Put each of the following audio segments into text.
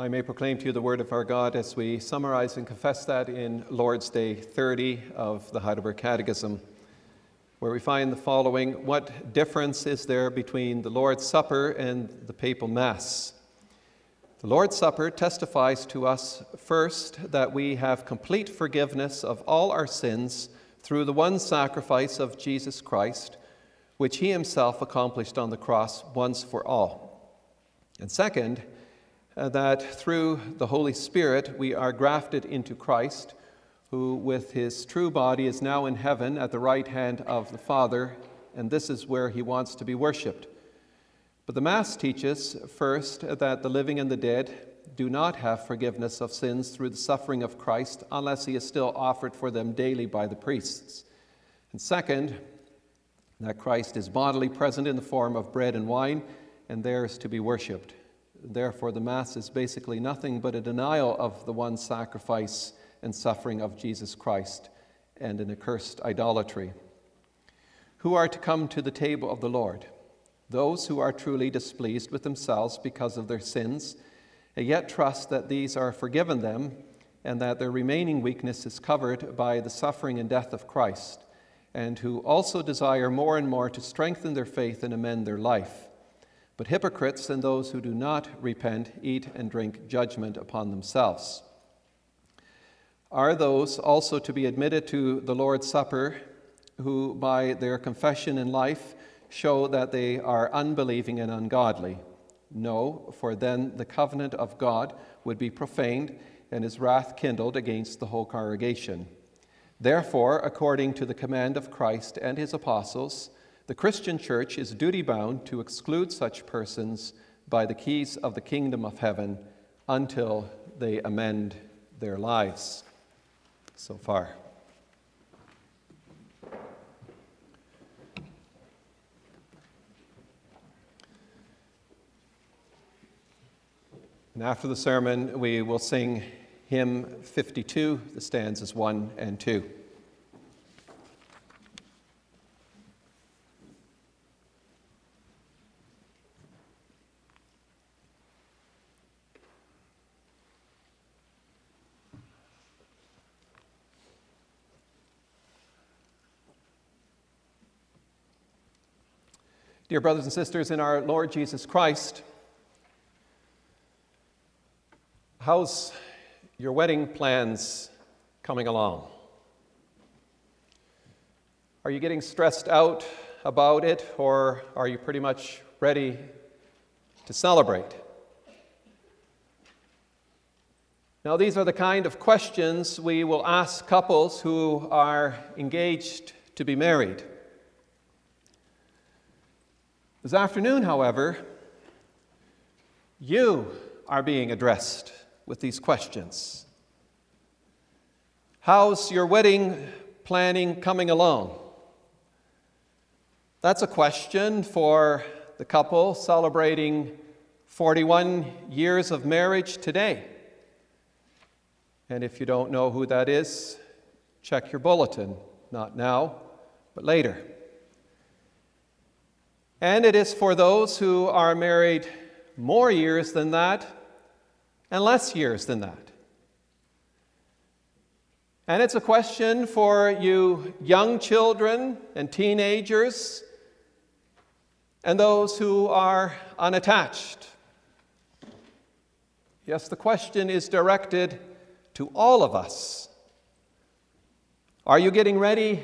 I may proclaim to you the word of our God as we summarize and confess that in Lord's Day 30 of the Heidelberg Catechism, where we find the following What difference is there between the Lord's Supper and the papal Mass? The Lord's Supper testifies to us first that we have complete forgiveness of all our sins through the one sacrifice of Jesus Christ, which he himself accomplished on the cross once for all. And second, Uh, that through the Holy Spirit we are grafted into Christ, who with his true body is now in heaven at the right hand of the Father, and this is where he wants to be worshiped. But the Mass teaches, first, that the living and the dead do not have forgiveness of sins through the suffering of Christ unless he is still offered for them daily by the priests. And second, that Christ is bodily present in the form of bread and wine, and there is to be worshipped. Therefore, the Mass is basically nothing but a denial of the one sacrifice and suffering of Jesus Christ and an accursed idolatry. Who are to come to the table of the Lord? Those who are truly displeased with themselves because of their sins, and yet trust that these are forgiven them and that their remaining weakness is covered by the suffering and death of Christ, and who also desire more and more to strengthen their faith and amend their life. But hypocrites and those who do not repent eat and drink judgment upon themselves. Are those also to be admitted to the Lord's Supper who, by their confession in life, show that they are unbelieving and ungodly? No, for then the covenant of God would be profaned and his wrath kindled against the whole congregation. Therefore, according to the command of Christ and his apostles, the Christian church is duty bound to exclude such persons by the keys of the kingdom of heaven until they amend their lives. So far. And after the sermon, we will sing hymn 52, the stanzas 1 and 2. Dear brothers and sisters in our Lord Jesus Christ, how's your wedding plans coming along? Are you getting stressed out about it, or are you pretty much ready to celebrate? Now, these are the kind of questions we will ask couples who are engaged to be married. This afternoon, however, you are being addressed with these questions. How's your wedding planning coming along? That's a question for the couple celebrating 41 years of marriage today. And if you don't know who that is, check your bulletin. Not now, but later. And it is for those who are married more years than that and less years than that. And it's a question for you young children and teenagers and those who are unattached. Yes, the question is directed to all of us. Are you getting ready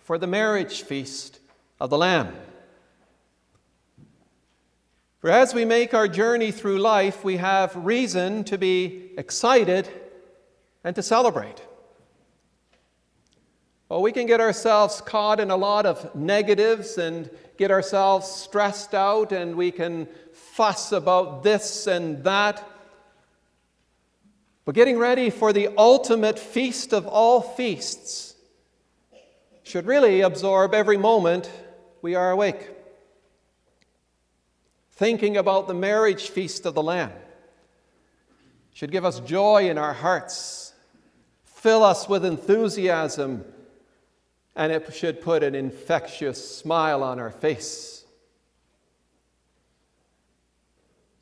for the marriage feast of the Lamb? For as we make our journey through life, we have reason to be excited and to celebrate. Well, we can get ourselves caught in a lot of negatives and get ourselves stressed out, and we can fuss about this and that. But getting ready for the ultimate feast of all feasts should really absorb every moment we are awake thinking about the marriage feast of the Lamb should give us joy in our hearts, fill us with enthusiasm, and it should put an infectious smile on our face.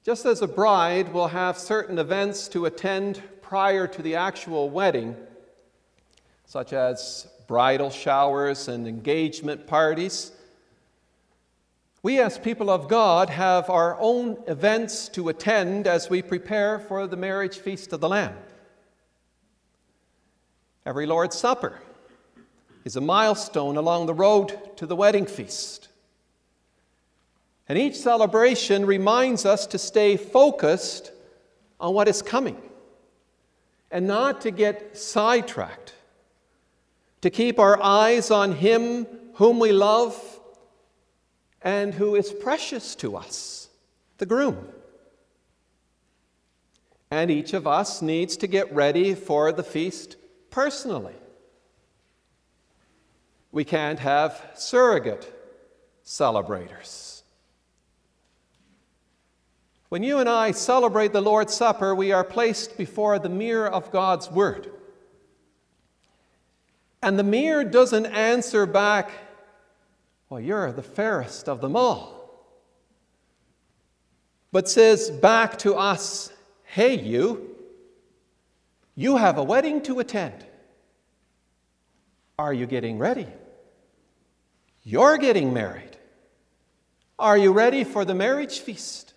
Just as a bride will have certain events to attend prior to the actual wedding, such as bridal showers and engagement parties, we as people of God have our own events to attend as we prepare for the marriage feast of the Lamb. Every Lord's Supper is a milestone along the road to the wedding feast. And each celebration reminds us to stay focused on what is coming and not to get sidetracked, to keep our eyes on Him whom we love and who is precious to us, the groom. And each of us needs to get ready for the feast personally. We can't have surrogate celebrators. When you and I celebrate the Lord's Supper, we are placed before the mirror of God's Word. And the mirror doesn't answer back, Well, you're the fairest of them all. But says back to us, Hey, you, you have a wedding to attend. Are you getting ready? You're getting married. Are you ready for the marriage feast?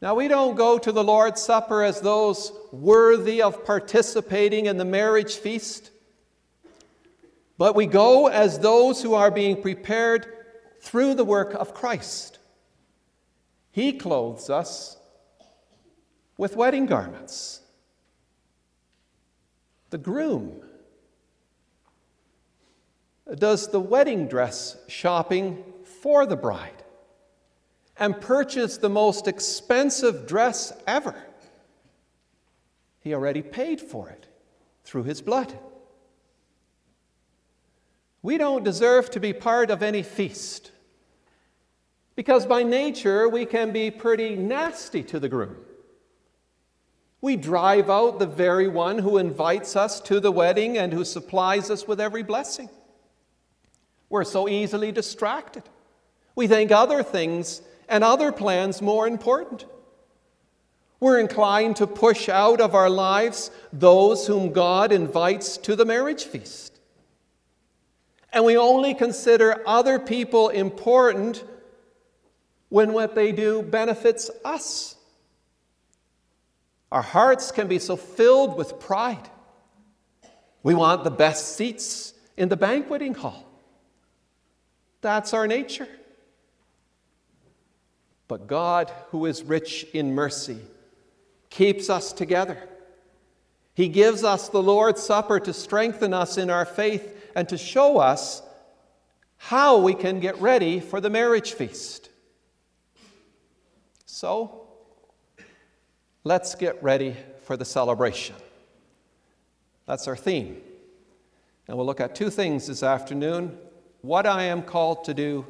Now, we don't go to the Lord's Supper as those worthy of participating in the marriage feast, but we go as those who are being prepared through the work of Christ. He clothes us with wedding garments. The groom does the wedding dress shopping for the bride and purchase the most expensive dress ever. He already paid for it through his blood. We don't deserve to be part of any feast because by nature we can be pretty nasty to the groom. We drive out the very one who invites us to the wedding and who supplies us with every blessing. We're so easily distracted. We think other things and other plans more important. We're inclined to push out of our lives those whom God invites to the marriage feast. And we only consider other people important when what they do benefits us. Our hearts can be so filled with pride. We want the best seats in the banqueting hall. That's our nature. But God, who is rich in mercy, keeps us together. He gives us the Lord's Supper to strengthen us in our faith and to show us how we can get ready for the marriage feast. So, Let's get ready for the celebration. That's our theme. And we'll look at two things this afternoon what I am called to do,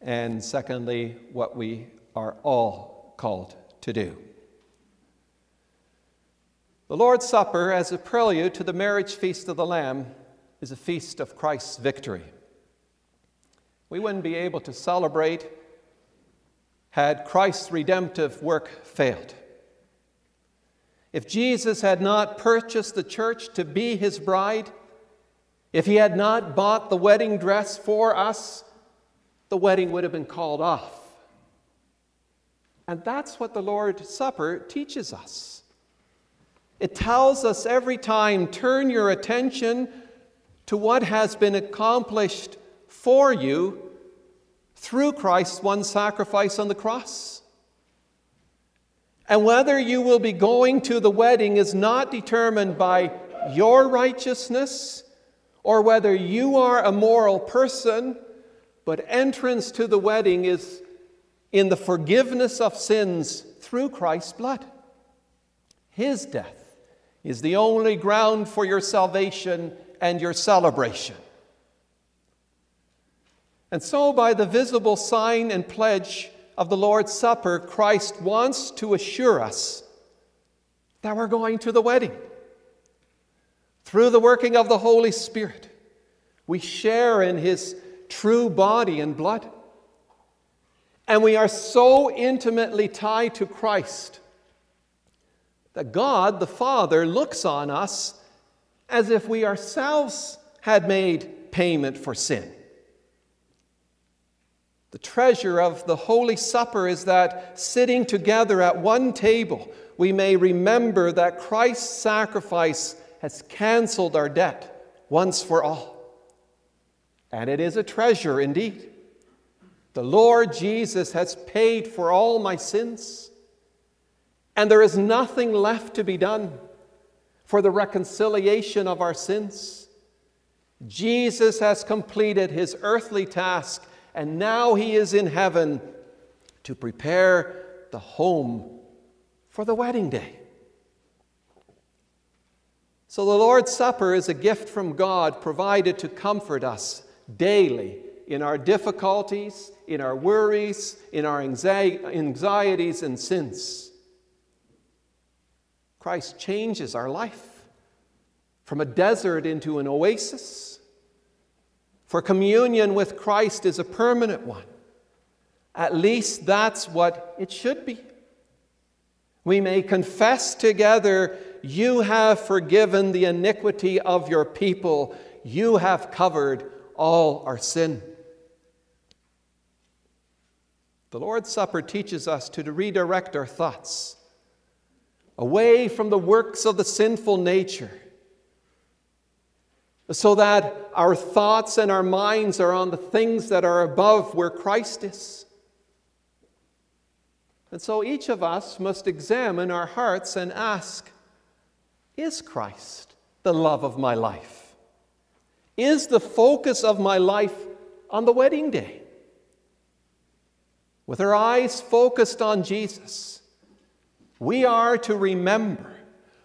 and secondly, what we are all called to do. The Lord's Supper, as a prelude to the marriage feast of the Lamb, is a feast of Christ's victory. We wouldn't be able to celebrate had Christ's redemptive work failed. If Jesus had not purchased the church to be his bride, if he had not bought the wedding dress for us, the wedding would have been called off. And that's what the Lord's Supper teaches us. It tells us every time turn your attention to what has been accomplished for you through Christ's one sacrifice on the cross. And whether you will be going to the wedding is not determined by your righteousness or whether you are a moral person, but entrance to the wedding is in the forgiveness of sins through Christ's blood. His death is the only ground for your salvation and your celebration. And so, by the visible sign and pledge of the Lord's Supper, Christ wants to assure us that we're going to the wedding. Through the working of the Holy Spirit, we share in His true body and blood. And we are so intimately tied to Christ that God the Father looks on us as if we ourselves had made payment for sin. The treasure of the Holy Supper is that sitting together at one table, we may remember that Christ's sacrifice has canceled our debt once for all. And it is a treasure indeed. The Lord Jesus has paid for all my sins, and there is nothing left to be done for the reconciliation of our sins. Jesus has completed his earthly task, and now he is in heaven to prepare the home for the wedding day. So, the Lord's Supper is a gift from God provided to comfort us daily in our difficulties, in our worries, in our anxieties and sins. Christ changes our life from a desert into an oasis. For communion with Christ is a permanent one. At least that's what it should be. We may confess together, You have forgiven the iniquity of your people, you have covered all our sin. The Lord's Supper teaches us to redirect our thoughts away from the works of the sinful nature so that our thoughts and our minds are on the things that are above where Christ is. And so each of us must examine our hearts and ask Is Christ the love of my life? Is the focus of my life on the wedding day? with our eyes focused on Jesus, we are to remember,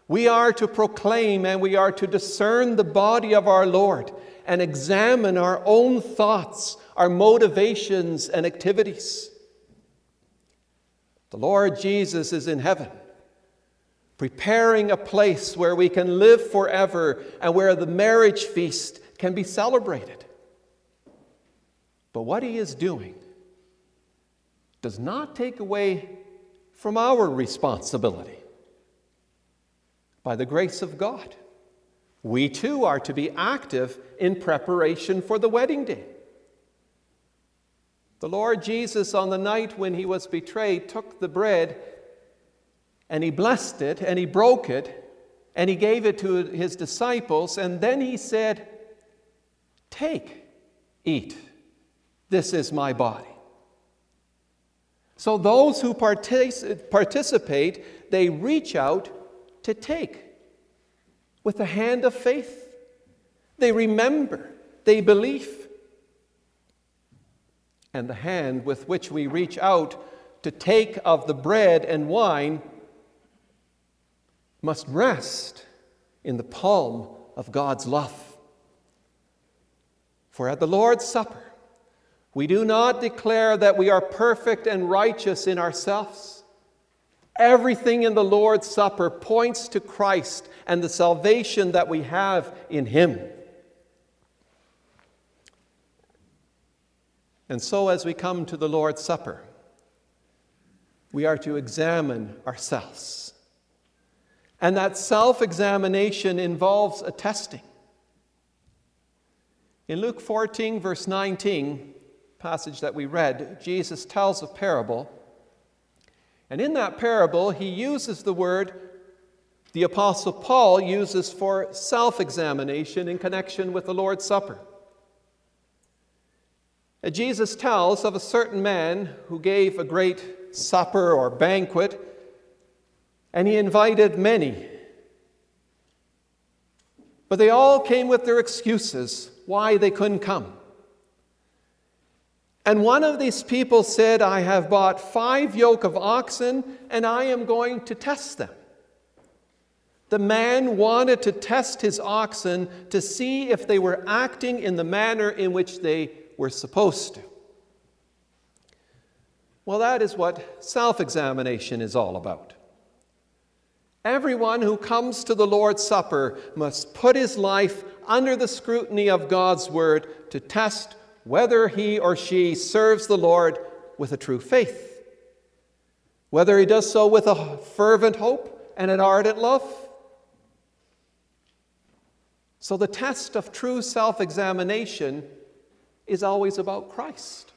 we are to proclaim, and we are to discern the body of our Lord and examine our own thoughts, our motivations, and activities. The Lord Jesus is in heaven, preparing a place where we can live forever and where the marriage feast can be celebrated. But what He is doing does not take away from our responsibility. By the grace of God, we too are to be active in preparation for the wedding day. The Lord Jesus, on the night when he was betrayed, took the bread and he blessed it and he broke it and he gave it to his disciples, and then he said, Take, eat, this is my body. So those who partic- participate, they reach out to take with the hand of faith. They remember, they believe. And the hand with which we reach out to take of the bread and wine must rest in the palm of God's love. For at the Lord's Supper, we do not declare that we are perfect and righteous in ourselves. Everything in the Lord's Supper points to Christ and the salvation that we have in Him. And so, as we come to the Lord's Supper, we are to examine ourselves. And that self examination involves a testing. In Luke 14, verse 19, passage that we read, Jesus tells a parable. And in that parable, he uses the word the Apostle Paul uses for self examination in connection with the Lord's Supper. And Jesus tells of a certain man who gave a great supper or banquet, and he invited many. But they all came with their excuses why they couldn't come. And one of these people said, I have bought five yoke of oxen and I am going to test them. The man wanted to test his oxen to see if they were acting in the manner in which they were supposed to. Well, that is what self examination is all about. Everyone who comes to the Lord's Supper must put his life under the scrutiny of God's Word to test whether he or she serves the Lord with a true faith. Whether he does so with a fervent hope and an ardent love. So the test of true self examination is always about Christ.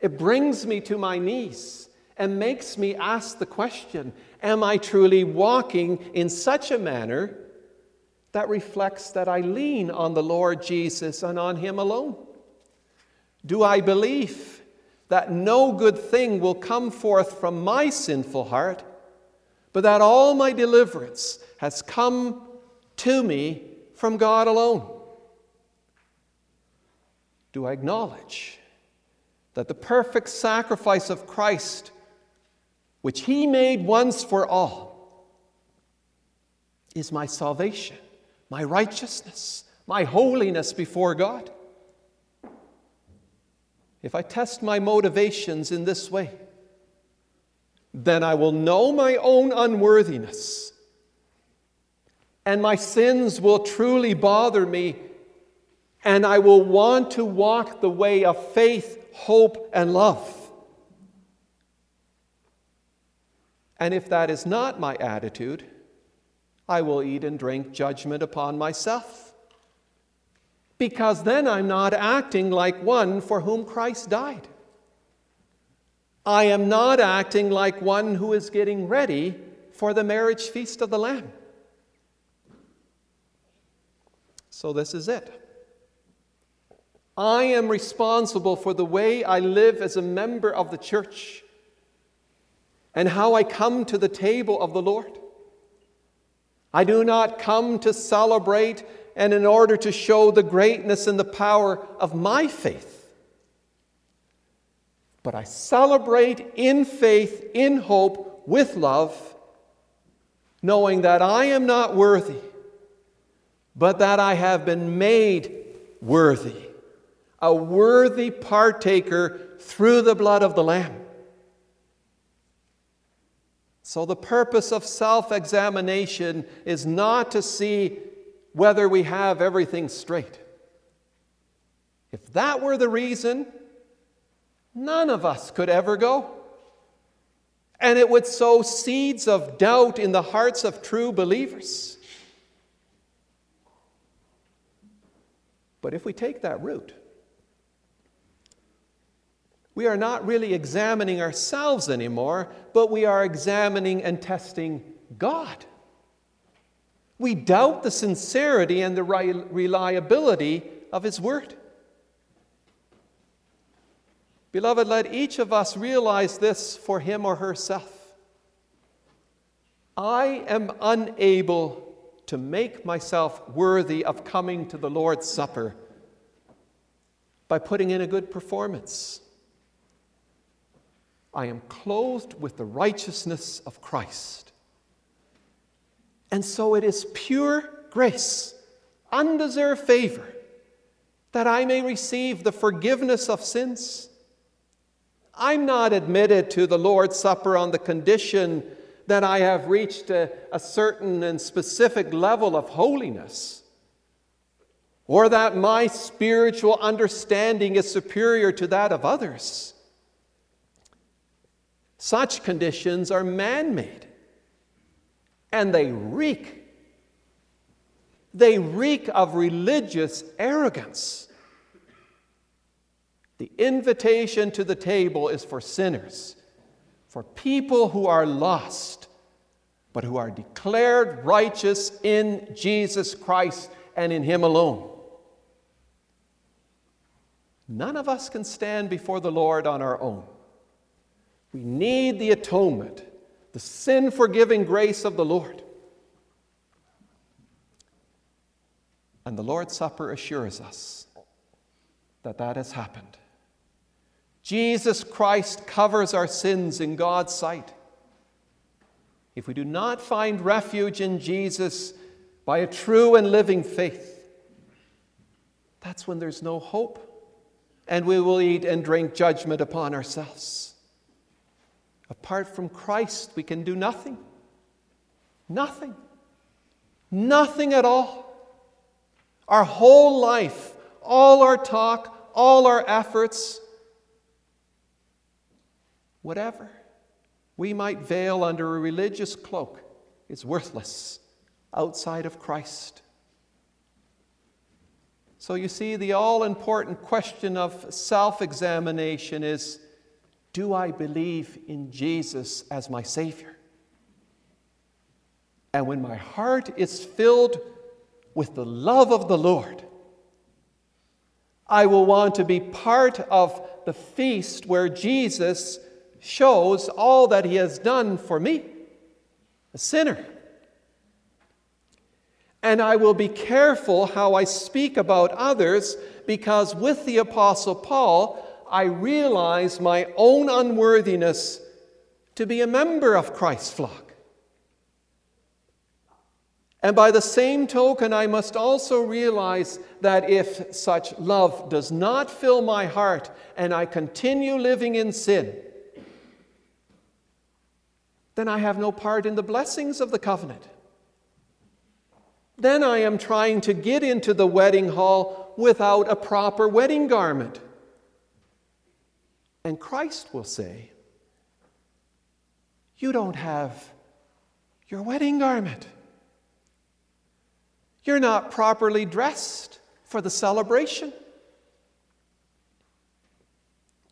It brings me to my knees and makes me ask the question Am I truly walking in such a manner that reflects that I lean on the Lord Jesus and on Him alone? Do I believe that no good thing will come forth from my sinful heart, but that all my deliverance has come to me from God alone? Do I acknowledge that the perfect sacrifice of Christ, which He made once for all, is my salvation, my righteousness, my holiness before God? If I test my motivations in this way, then I will know my own unworthiness, and my sins will truly bother me, and I will want to walk the way of faith, hope, and love. And if that is not my attitude, I will eat and drink judgment upon myself because then I'm not acting like one for whom Christ died. I am not acting like one who is getting ready for the marriage feast of the Lamb. So, this is it. I am responsible for the way I live as a member of the church and how I come to the table of the Lord. I do not come to celebrate and in order to show the greatness and the power of my faith. But I celebrate in faith, in hope, with love, knowing that I am not worthy, but that I have been made worthy, a worthy partaker through the blood of the Lamb. So, the purpose of self examination is not to see whether we have everything straight. If that were the reason, none of us could ever go. And it would sow seeds of doubt in the hearts of true believers. But if we take that route, we are not really examining ourselves anymore, but we are examining and testing God. We doubt the sincerity and the reliability of His Word. Beloved, let each of us realize this for him or herself. I am unable to make myself worthy of coming to the Lord's Supper by putting in a good performance. I am clothed with the righteousness of Christ. And so it is pure grace, undeserved favor, that I may receive the forgiveness of sins. I'm not admitted to the Lord's Supper on the condition that I have reached a, a, certain and specific level of holiness, or that my spiritual understanding is superior to that of others. Such conditions are man made and they reek. They reek of religious arrogance. The invitation to the table is for sinners, for people who are lost, but who are declared righteous in Jesus Christ and in Him alone. None of us can stand before the Lord on our own. We need the atonement the sin forgiving grace of the Lord. And the Lord's Supper assures us that that has happened. Jesus Christ covers our sins in God's sight. If we do not find refuge in Jesus by a true and living faith, that's when there's no hope, and we will eat and drink judgment upon ourselves. Apart from Christ, we can do nothing. Nothing. Nothing at all. Our whole life, all our talk, all our efforts whatever we might veil under a religious cloak is worthless outside of Christ. So you see, the all important question of self examination is do I believe in Jesus as my Savior? And when my heart is filled with the love of the Lord, I will want to be part of the feast where Jesus shows all that he has done for me, a sinner. And I will be careful how I speak about others because with the Apostle Paul, I realize my own unworthiness to be a member of Christ's flock. And by the same token, I must also realize that if such love does not fill my heart and I continue living in sin, then I have no part in the blessings of the covenant. Then I am trying to get into the wedding hall without a proper wedding garment. And Christ will say, You don't have your wedding garment. You're not properly dressed for the celebration.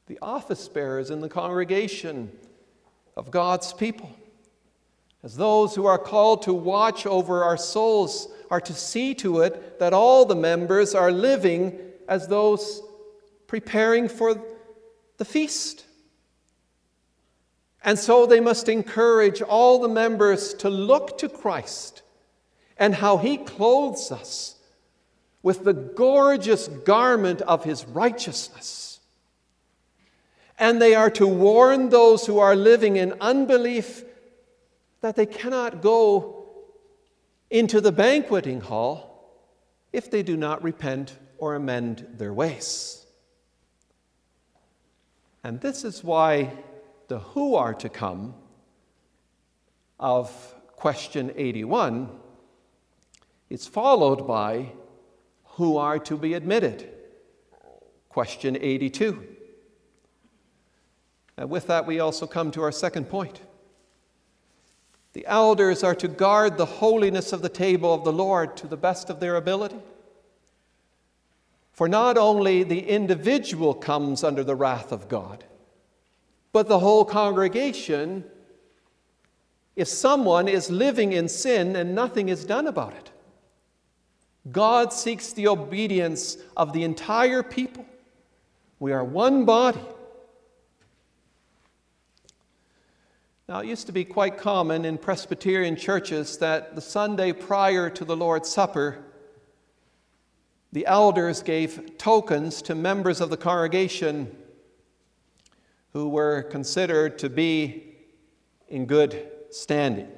The office bearers in the congregation of God's people. As those who are called to watch over our souls are to see to it that all the members are living as those preparing for the feast. And so they must encourage all the members to look to Christ and how he clothes us with the gorgeous garment of his righteousness and they are to warn those who are living in unbelief that they cannot go into the banqueting hall if they do not repent or amend their ways. And this is why the who are to come of question 81 is followed by who are to be admitted. Question 82. And with that, we also come to our second point. The elders are to guard the holiness of the table of the Lord to the best of their ability. For not only the individual comes under the wrath of God, but the whole congregation if someone is living in sin and nothing is done about it. God seeks the obedience of the entire people. We are one body. Now, it used to be quite common in Presbyterian churches that the Sunday prior to the Lord's Supper, the elders gave tokens to members of the congregation who were considered to be in good standing.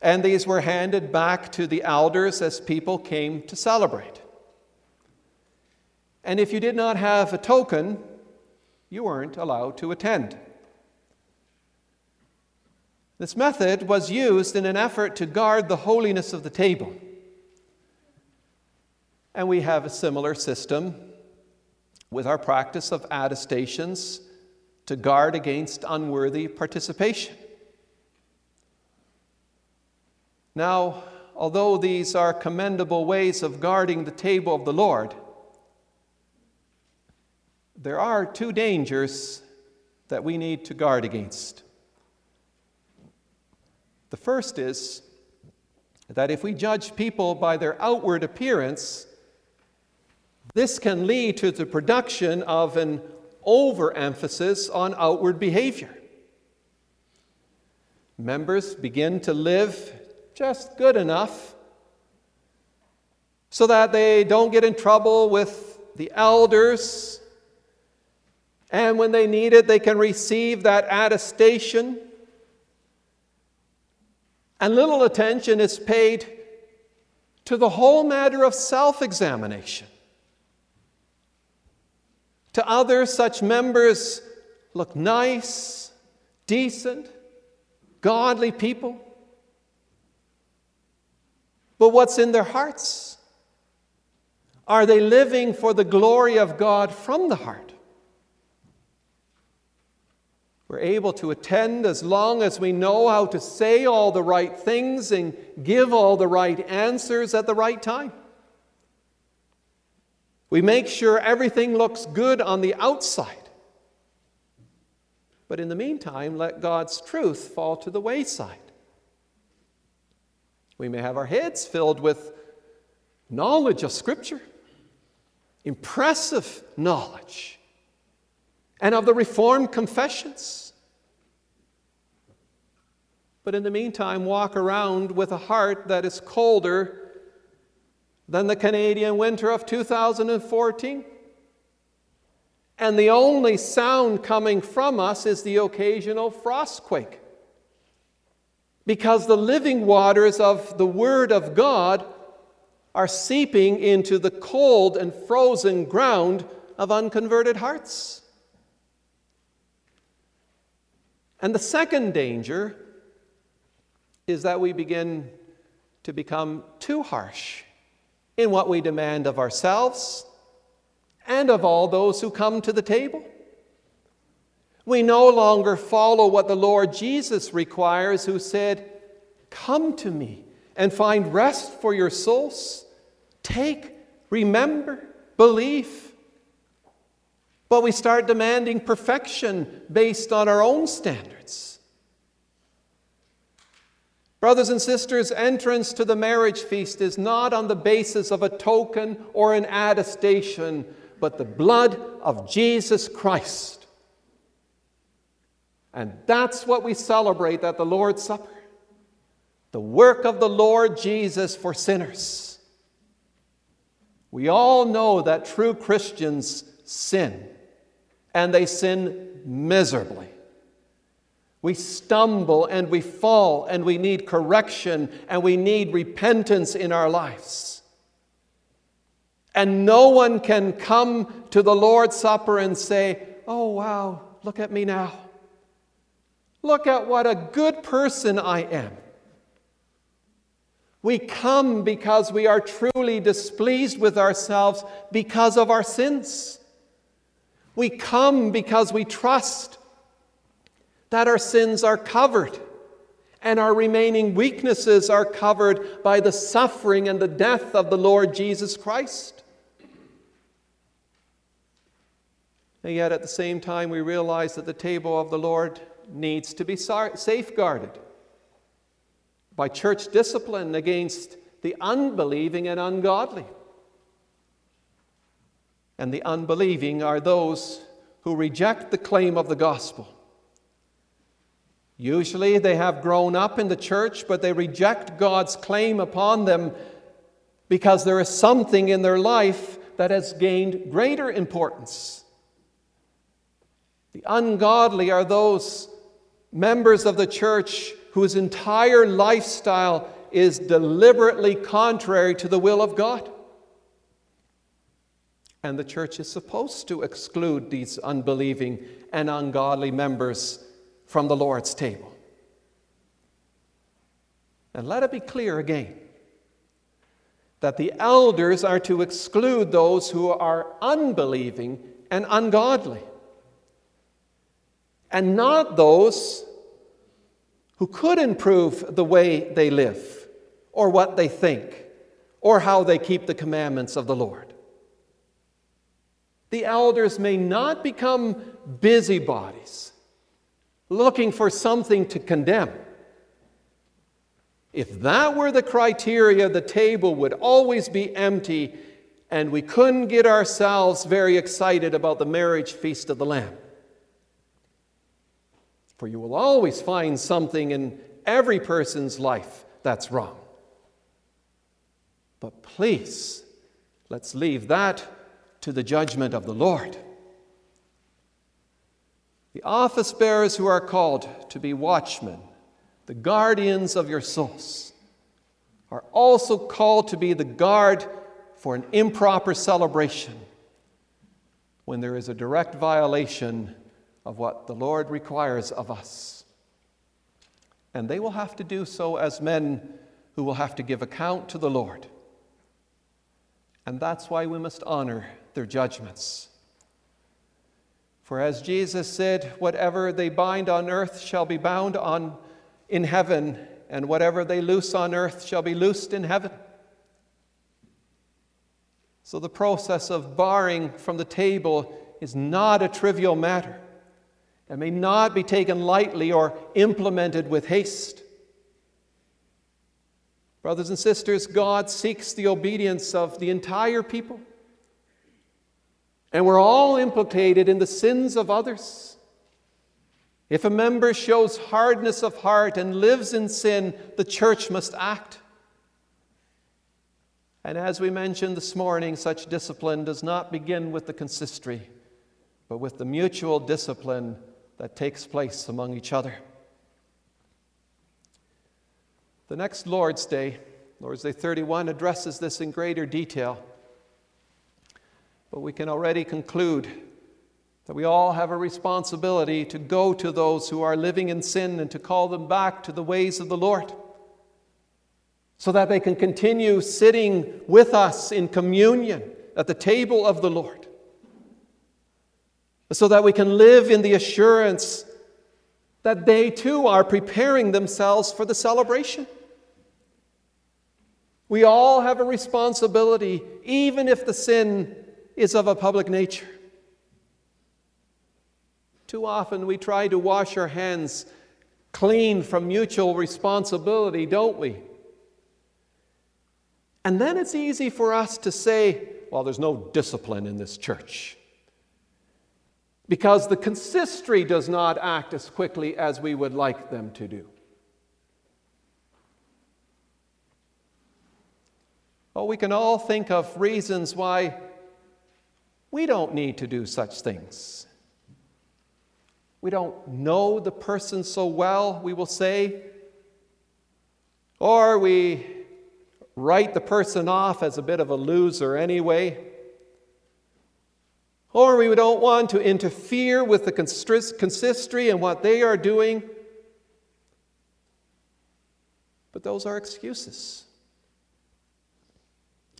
And these were handed back to the elders as people came to celebrate. And if you did not have a token, you weren't allowed to attend. This method was used in an effort to guard the holiness of the table. And we have a similar system with our practice of attestations to guard against unworthy participation. Now, although these are commendable ways of guarding the table of the Lord, there are two dangers that we need to guard against. The first is that if we judge people by their outward appearance, this can lead to the production of an overemphasis on outward behavior. Members begin to live just good enough so that they don't get in trouble with the elders, and when they need it, they can receive that attestation and little attention is paid to the whole matter of self examination. To others, such members look nice, decent, godly people. But what's in their hearts? Are they living for the glory of God from the heart? We're able to attend as long as we know how to say all the right things and give all the right answers at the right time. We make sure everything looks good on the outside. But in the meantime, let God's truth fall to the wayside. We may have our heads filled with knowledge of Scripture, impressive knowledge, and of the Reformed confessions. But in the meantime, walk around with a heart that is colder than the Canadian winter of 2014. And the only sound coming from us is the occasional frostquake. Because the living waters of the Word of God are seeping into the cold and frozen ground of unconverted hearts. And the second danger is that we begin to become too harsh in what we demand of ourselves and of all those who come to the table. We no longer follow what the Lord Jesus requires, who said, Come to me and find rest for your souls. Take, remember, believe. But we start demanding perfection based on our own standards. Brothers and sisters, entrance to the marriage feast is not on the basis of a token or an attestation, but the blood of Jesus Christ. And that's what we celebrate at the Lord's Supper the work of the Lord Jesus for sinners. We all know that true Christians sin, and they sin miserably. We stumble and we fall and we need correction and we need repentance in our lives. And no one can come to the Lord's Supper and say, Oh, wow, look at me now. Look at what a good person I am. We come because we are truly displeased with ourselves because of our sins. We come because we trust that our sins are covered and our remaining weaknesses are covered by the suffering and the death of the Lord Jesus Christ. And yet, at the same time, we realize that the table of the Lord needs to be safeguarded by church discipline against the unbelieving and ungodly. And the unbelieving are those who reject the claim of the gospel Usually they have grown up in the church, but they reject God's claim upon them because there is something in their life that has gained greater importance. The ungodly are those members of the church whose entire lifestyle is deliberately contrary to the will of God. And the church is supposed to exclude these unbelieving and ungodly members from the Lord's table. And let it be clear again that the elders are to exclude those who are unbelieving and ungodly, and not those who could improve the way they live, or what they think, or how they keep the commandments of the Lord. The elders may not become busybodies looking for something to condemn. If that were the criteria, the table would always be empty and we couldn't get ourselves very excited about the marriage feast of the Lamb. For you will always find something in every person's life that's wrong. But please, let's leave that to the judgment of the Lord. The office bearers who are called to be watchmen, the guardians of your souls, are also called to be the guard for an improper celebration when there is a direct violation of what the Lord requires of us. And they will have to do so as men who will have to give account to the Lord. And that's why we must honor their judgments. For as Jesus said, whatever they bind on earth shall be bound on in heaven, and whatever they loose on earth shall be loosed in heaven. So the process of barring from the table is not a trivial matter. It may not be taken lightly or implemented with haste. Brothers and sisters, God seeks the obedience of the entire people. And we're all implicated in the sins of others. If a member shows hardness of heart and lives in sin, the church must act. And as we mentioned this morning, such discipline does not begin with the consistory, but with the mutual discipline that takes place among each other. The next Lord's Day, Lord's Day 31, addresses this in greater detail. But we can already conclude that we all have a responsibility to go to those who are living in sin and to call them back to the ways of the Lord so that they can continue sitting with us in communion at the table of the Lord, so that we can live in the assurance that they too are preparing themselves for the celebration. We all have a responsibility, even if the sin is of a public nature. Too often we try to wash our hands clean from mutual responsibility, don't we? And then it's easy for us to say, well, there's no discipline in this church. Because the consistory does not act as quickly as we would like them to do. Well, we can all think of reasons why we don't need to do such things. We don't know the person so well, we will say. Or we write the person off as a bit of a loser anyway. Or we don't want to interfere with the consistory and what they are doing. But those are excuses.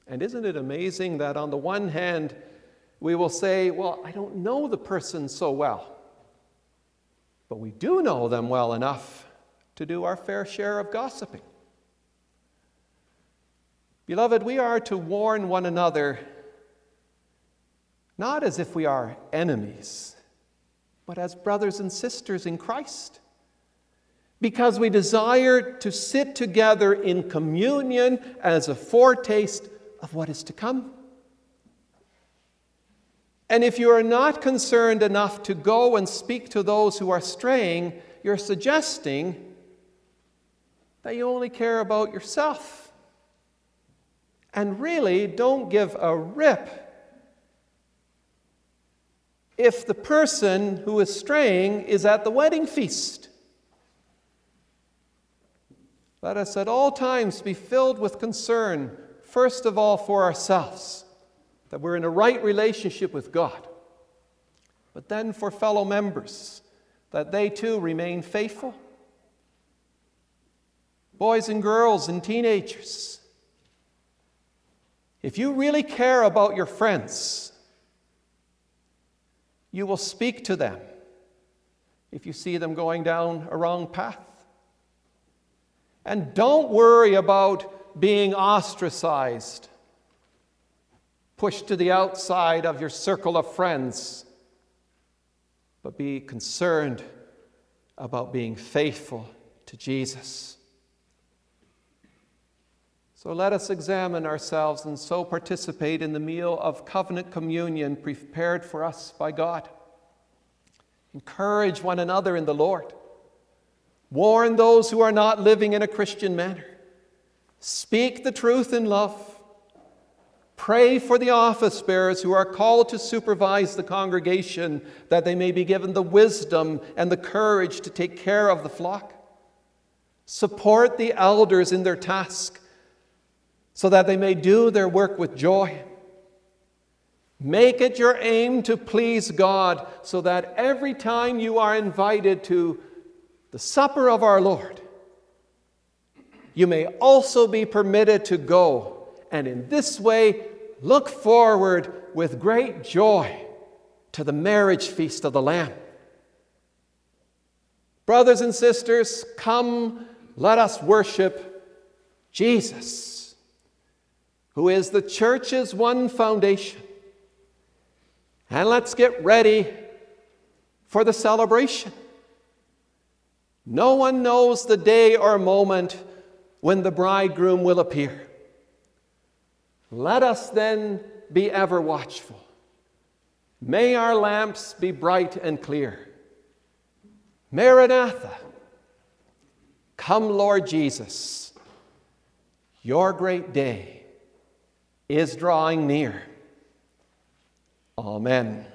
And isn't it amazing that on the one hand, we will say, Well, I don't know the person so well. But we do know them well enough to do our fair share of gossiping. Beloved, we are to warn one another not as if we are enemies, but as brothers and sisters in Christ. Because we desire to sit together in communion as a foretaste of what is to come. And if you are not concerned enough to go and speak to those who are straying, you're suggesting that you only care about yourself. And really don't give a rip if the person who is straying is at the wedding feast. Let us at all times be filled with concern, first of all for ourselves that we're in a right relationship with God, but then for fellow members, that they too remain faithful. Boys and girls and teenagers, if you really care about your friends, you will speak to them if you see them going down a wrong path. And don't worry about being ostracized pushed to the outside of your circle of friends, but be concerned about being faithful to Jesus. So let us examine ourselves and so participate in the meal of covenant communion prepared for us by God. Encourage one another in the Lord. Warn those who are not living in a Christian manner. Speak the truth in love. Pray for the office bearers who are called to supervise the congregation, that they may be given the wisdom and the courage to take care of the flock. Support the elders in their task, so that they may do their work with joy. Make it your aim to please God, so that every time you are invited to the supper of our Lord, you may also be permitted to go and in this way look forward with great joy to the marriage feast of the Lamb. Brothers and sisters, come, let us worship Jesus, who is the church's one foundation. And let's get ready for the celebration. No one knows the day or moment when the bridegroom will appear. Let us then be ever watchful. May our lamps be bright and clear. Maranatha, come, Lord Jesus. Your great day is drawing near. Amen.